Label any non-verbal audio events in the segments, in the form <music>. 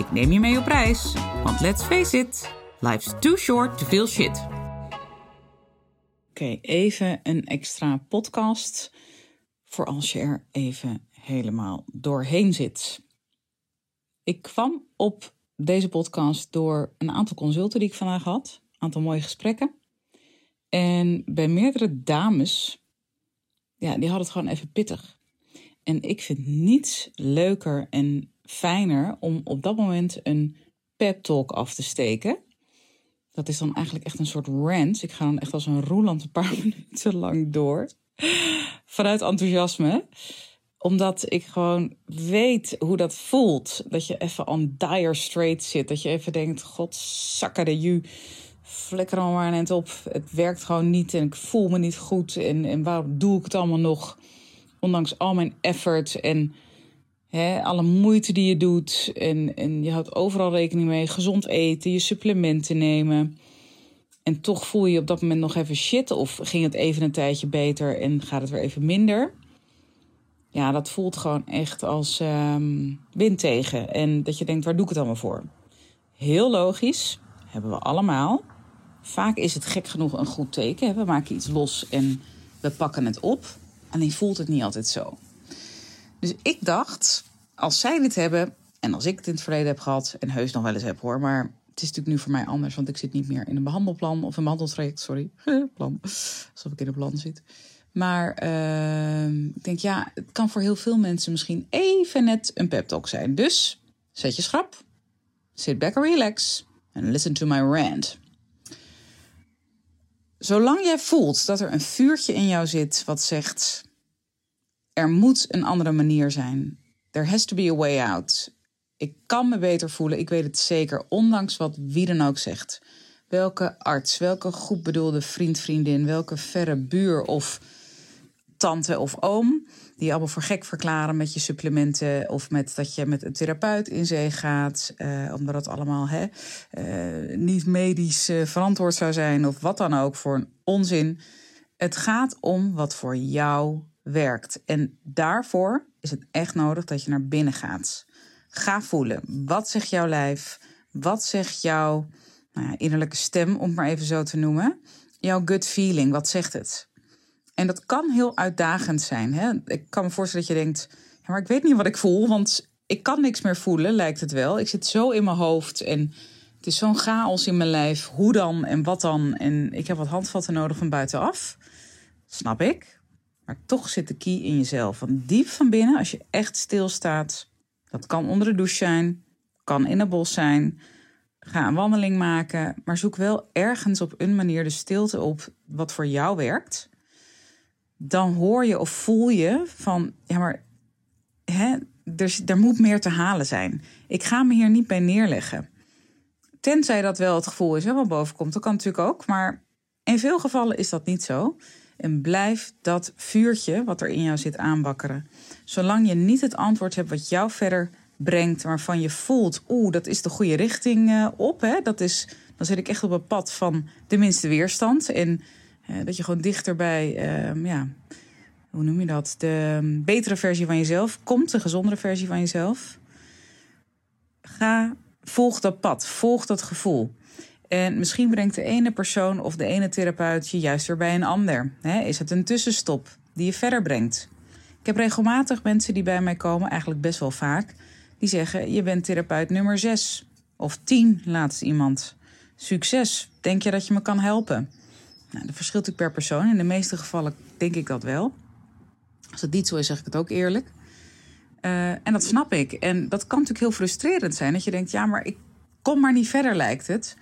Ik neem je mee op reis, want let's face it, life's too short to feel shit. Oké, even een extra podcast voor als je er even helemaal doorheen zit. Ik kwam op deze podcast door een aantal consulten die ik vandaag had, een aantal mooie gesprekken. En bij meerdere dames, ja, die hadden het gewoon even pittig. En ik vind niets leuker en fijner om op dat moment een pep talk af te steken. Dat is dan eigenlijk echt een soort rant. Ik ga dan echt als een roeland een paar <laughs> minuten lang door. Vanuit enthousiasme. Omdat ik gewoon weet hoe dat voelt. Dat je even on dire straight zit. Dat je even denkt, god zakken de ju. Flikker er maar net op. Het werkt gewoon niet en ik voel me niet goed. En, en waarom doe ik het allemaal nog? ondanks al mijn effort en alle moeite die je doet. En, en je houdt overal rekening mee. Gezond eten, je supplementen nemen. En toch voel je, je op dat moment nog even shit. Of ging het even een tijdje beter en gaat het weer even minder. Ja, dat voelt gewoon echt als um, wind tegen. En dat je denkt, waar doe ik het allemaal voor? Heel logisch, hebben we allemaal. Vaak is het gek genoeg een goed teken. We maken iets los en we pakken het op. Alleen voelt het niet altijd zo. Dus ik dacht, als zij dit hebben en als ik het in het verleden heb gehad, en heus nog wel eens heb hoor, maar het is natuurlijk nu voor mij anders, want ik zit niet meer in een behandelplan of een behandeltraject, sorry, <laughs> plan, alsof ik in een plan zit. Maar uh, ik denk, ja, het kan voor heel veel mensen misschien even net een pep talk zijn. Dus zet je schrap, sit back and relax and listen to my rant. Zolang jij voelt dat er een vuurtje in jou zit wat zegt: er moet een andere manier zijn. There has to be a way out. Ik kan me beter voelen, ik weet het zeker, ondanks wat wie dan ook zegt. Welke arts, welke goed bedoelde vriend, vriendin, welke verre buur of tante of oom die allemaal voor gek verklaren met je supplementen of met dat je met een therapeut in zee gaat, uh, omdat het allemaal hè, uh, niet medisch uh, verantwoord zou zijn of wat dan ook voor een onzin. Het gaat om wat voor jou werkt. En daarvoor is het echt nodig dat je naar binnen gaat. Ga voelen. Wat zegt jouw lijf? Wat zegt jouw nou ja, innerlijke stem, om het maar even zo te noemen? Jouw gut feeling, wat zegt het? En dat kan heel uitdagend zijn. Hè? Ik kan me voorstellen dat je denkt: ja, maar ik weet niet wat ik voel, want ik kan niks meer voelen, lijkt het wel. Ik zit zo in mijn hoofd en het is zo'n chaos in mijn lijf. Hoe dan en wat dan? En ik heb wat handvatten nodig van buitenaf. Snap ik. Maar toch zit de key in jezelf. Want diep van binnen, als je echt stilstaat, dat kan onder de douche zijn, kan in een bos zijn. Ga een wandeling maken, maar zoek wel ergens op een manier de stilte op wat voor jou werkt dan hoor je of voel je van, ja, maar hè, er, er moet meer te halen zijn. Ik ga me hier niet bij neerleggen. Tenzij dat wel het gevoel is, hè, wat bovenkomt. Dat kan natuurlijk ook, maar in veel gevallen is dat niet zo. En blijf dat vuurtje wat er in jou zit aanwakkeren. Zolang je niet het antwoord hebt wat jou verder brengt, waarvan je voelt, oeh, dat is de goede richting uh, op. Hè? Dat is, dan zit ik echt op het pad van de minste weerstand. En uh, dat je gewoon dichter bij, uh, ja, hoe noem je dat? De betere versie van jezelf komt, de gezondere versie van jezelf. Ga, volg dat pad, volg dat gevoel. En misschien brengt de ene persoon of de ene therapeut je juist weer bij een ander. Is het een tussenstop die je verder brengt? Ik heb regelmatig mensen die bij mij komen, eigenlijk best wel vaak, die zeggen: Je bent therapeut nummer 6 of 10, laatst iemand. Succes, denk je dat je me kan helpen? Nou, dat verschilt natuurlijk per persoon. In de meeste gevallen denk ik dat wel. Als het niet zo is, zeg ik het ook eerlijk. Uh, en dat snap ik. En dat kan natuurlijk heel frustrerend zijn. Dat je denkt, ja, maar ik kom maar niet verder, lijkt het.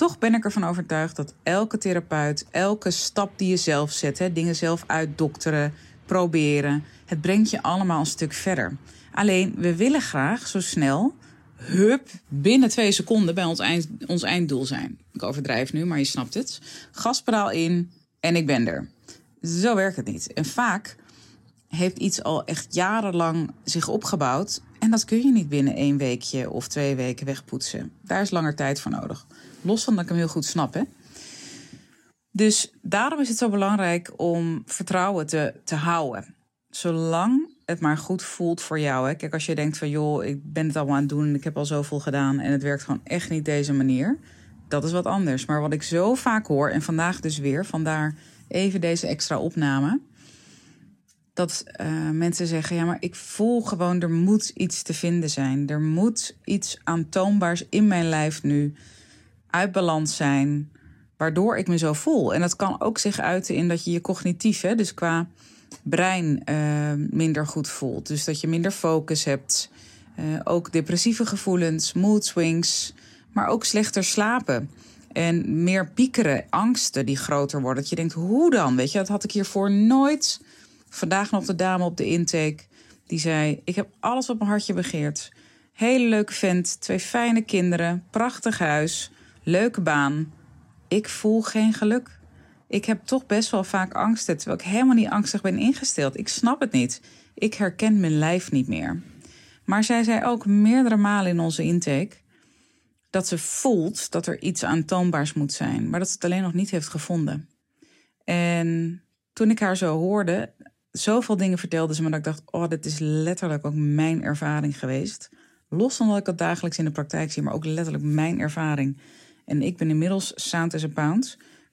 Toch ben ik ervan overtuigd dat elke therapeut, elke stap die je zelf zet, hè, dingen zelf uitdokteren, proberen, het brengt je allemaal een stuk verder. Alleen, we willen graag zo snel hup, binnen twee seconden bij ons, ons einddoel zijn. Ik overdrijf nu, maar je snapt het. Gaspedaal in en ik ben er. Zo werkt het niet. En vaak heeft iets al echt jarenlang zich opgebouwd. En dat kun je niet binnen één weekje of twee weken wegpoetsen. Daar is langer tijd voor nodig. Los van dat ik hem heel goed snap, hè. Dus daarom is het zo belangrijk om vertrouwen te, te houden. Zolang het maar goed voelt voor jou. Hè. Kijk, als je denkt van joh, ik ben het allemaal aan het doen en ik heb al zoveel gedaan en het werkt gewoon echt niet deze manier. Dat is wat anders. Maar wat ik zo vaak hoor, en vandaag dus weer, vandaar even deze extra opname. Dat uh, mensen zeggen: ja, maar ik voel gewoon, er moet iets te vinden zijn. Er moet iets aantoonbaars in mijn lijf nu uit balans zijn, waardoor ik me zo voel. En dat kan ook zich uiten in dat je je cognitief, hè, dus qua brein uh, minder goed voelt. Dus dat je minder focus hebt. Uh, ook depressieve gevoelens, mood swings, maar ook slechter slapen. En meer piekeren, angsten die groter worden. Dat je denkt, hoe dan? Weet je, dat had ik hiervoor nooit. Vandaag nog de dame op de intake. Die zei, ik heb alles wat mijn hartje begeert. Hele leuke vent, twee fijne kinderen, prachtig huis, leuke baan. Ik voel geen geluk ik heb toch best wel vaak angsten, terwijl ik helemaal niet angstig ben ingesteld. Ik snap het niet. Ik herken mijn lijf niet meer. Maar zij zei ook meerdere malen in onze intake dat ze voelt dat er iets aantoonbaars moet zijn, maar dat ze het alleen nog niet heeft gevonden. En toen ik haar zo hoorde, zoveel dingen vertelde ze me dat ik dacht: oh, dit is letterlijk ook mijn ervaring geweest. Los van dat ik het dagelijks in de praktijk zie, maar ook letterlijk mijn ervaring. En ik ben inmiddels sound as a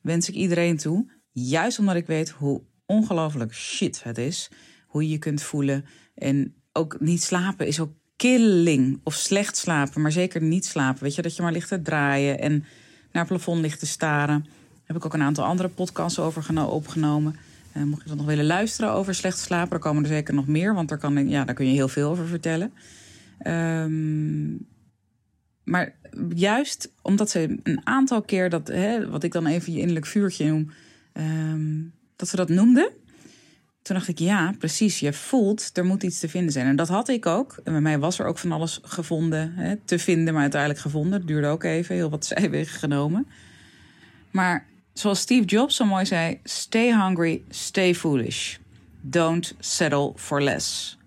wens ik iedereen toe. Juist omdat ik weet hoe ongelooflijk shit het is. Hoe je je kunt voelen. En ook niet slapen is ook killing. Of slecht slapen, maar zeker niet slapen. Weet je, dat je maar ligt te draaien en naar het plafond ligt te staren. Heb ik ook een aantal andere podcasts over opgenomen. Uh, mocht je dan nog willen luisteren over slecht slapen, dan komen er zeker nog meer. Want daar, kan, ja, daar kun je heel veel over vertellen. Um, maar juist omdat ze een aantal keer dat, hè, wat ik dan even je innerlijk vuurtje noem, ehm, dat ze dat noemde. Toen dacht ik, ja, precies, je voelt, er moet iets te vinden zijn. En dat had ik ook. En bij mij was er ook van alles gevonden, hè, te vinden, maar uiteindelijk gevonden. Duurde ook even, heel wat <laughs> zijwegen genomen. Maar zoals Steve Jobs zo mooi zei, stay hungry, stay foolish. Don't settle for less.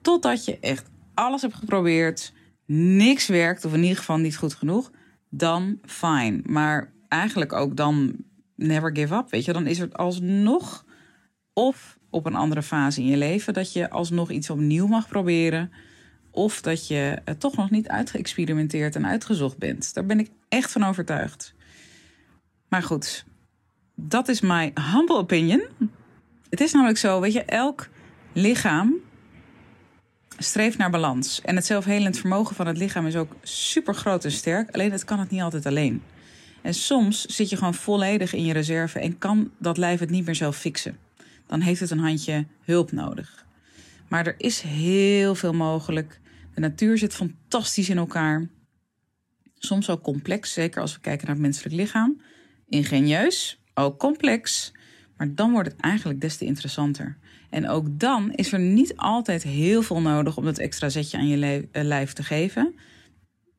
Totdat je echt alles hebt geprobeerd, niks werkt, of in ieder geval niet goed genoeg, dan fine. Maar eigenlijk ook dan never give up. Weet je, dan is er alsnog of op een andere fase in je leven dat je alsnog iets opnieuw mag proberen. Of dat je het toch nog niet uitgeëxperimenteerd en uitgezocht bent. Daar ben ik echt van overtuigd. Maar goed, dat is mijn humble opinion. Het is namelijk zo, weet je, elk lichaam streeft naar balans. En het zelfhelend vermogen van het lichaam is ook super groot en sterk. Alleen het kan het niet altijd alleen. En soms zit je gewoon volledig in je reserve en kan dat lijf het niet meer zelf fixen. Dan heeft het een handje hulp nodig. Maar er is heel veel mogelijk. De natuur zit fantastisch in elkaar. Soms ook complex, zeker als we kijken naar het menselijk lichaam. Ingenieus, complex. Maar dan wordt het eigenlijk des te interessanter. En ook dan is er niet altijd heel veel nodig om dat extra zetje aan je eh, lijf te geven.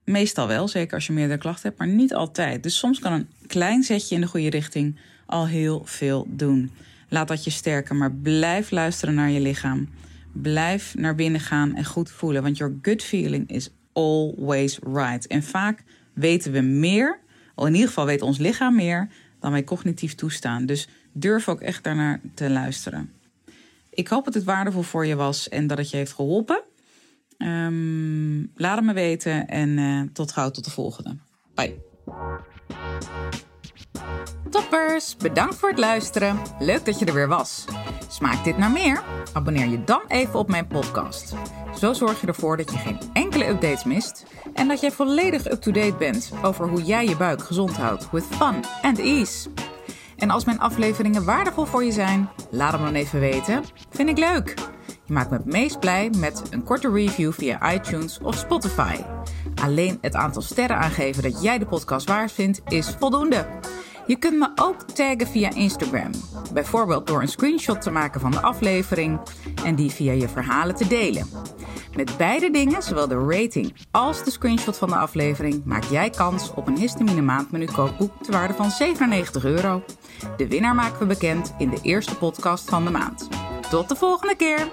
Meestal wel, zeker als je meerdere klachten hebt, maar niet altijd. Dus soms kan een klein zetje in de goede richting al heel veel doen. Laat dat je sterker, maar blijf luisteren naar je lichaam. Blijf naar binnen gaan en goed voelen, want your good feeling is always right. En vaak weten we meer, of in ieder geval weet ons lichaam meer, dan wij cognitief toestaan. Dus durf ook echt daarnaar te luisteren. Ik hoop dat het waardevol voor je was en dat het je heeft geholpen. Um, laat het me weten en uh, tot gauw tot de volgende. Bye. Toppers, bedankt voor het luisteren. Leuk dat je er weer was. Smaakt dit naar meer? Abonneer je dan even op mijn podcast. Zo zorg je ervoor dat je geen updates mist en dat jij volledig up-to-date bent over hoe jij je buik gezond houdt with fun and ease. En als mijn afleveringen waardevol voor je zijn, laat hem dan even weten. Vind ik leuk. Je maakt me het meest blij met een korte review via iTunes of Spotify. Alleen het aantal sterren aangeven dat jij de podcast waard vindt is voldoende. Je kunt me ook taggen via Instagram. Bijvoorbeeld door een screenshot te maken van de aflevering en die via je verhalen te delen. Met beide dingen, zowel de rating als de screenshot van de aflevering, maak jij kans op een histamine maandmenu kookboek ter waarde van 97 euro. De winnaar maken we bekend in de eerste podcast van de maand. Tot de volgende keer!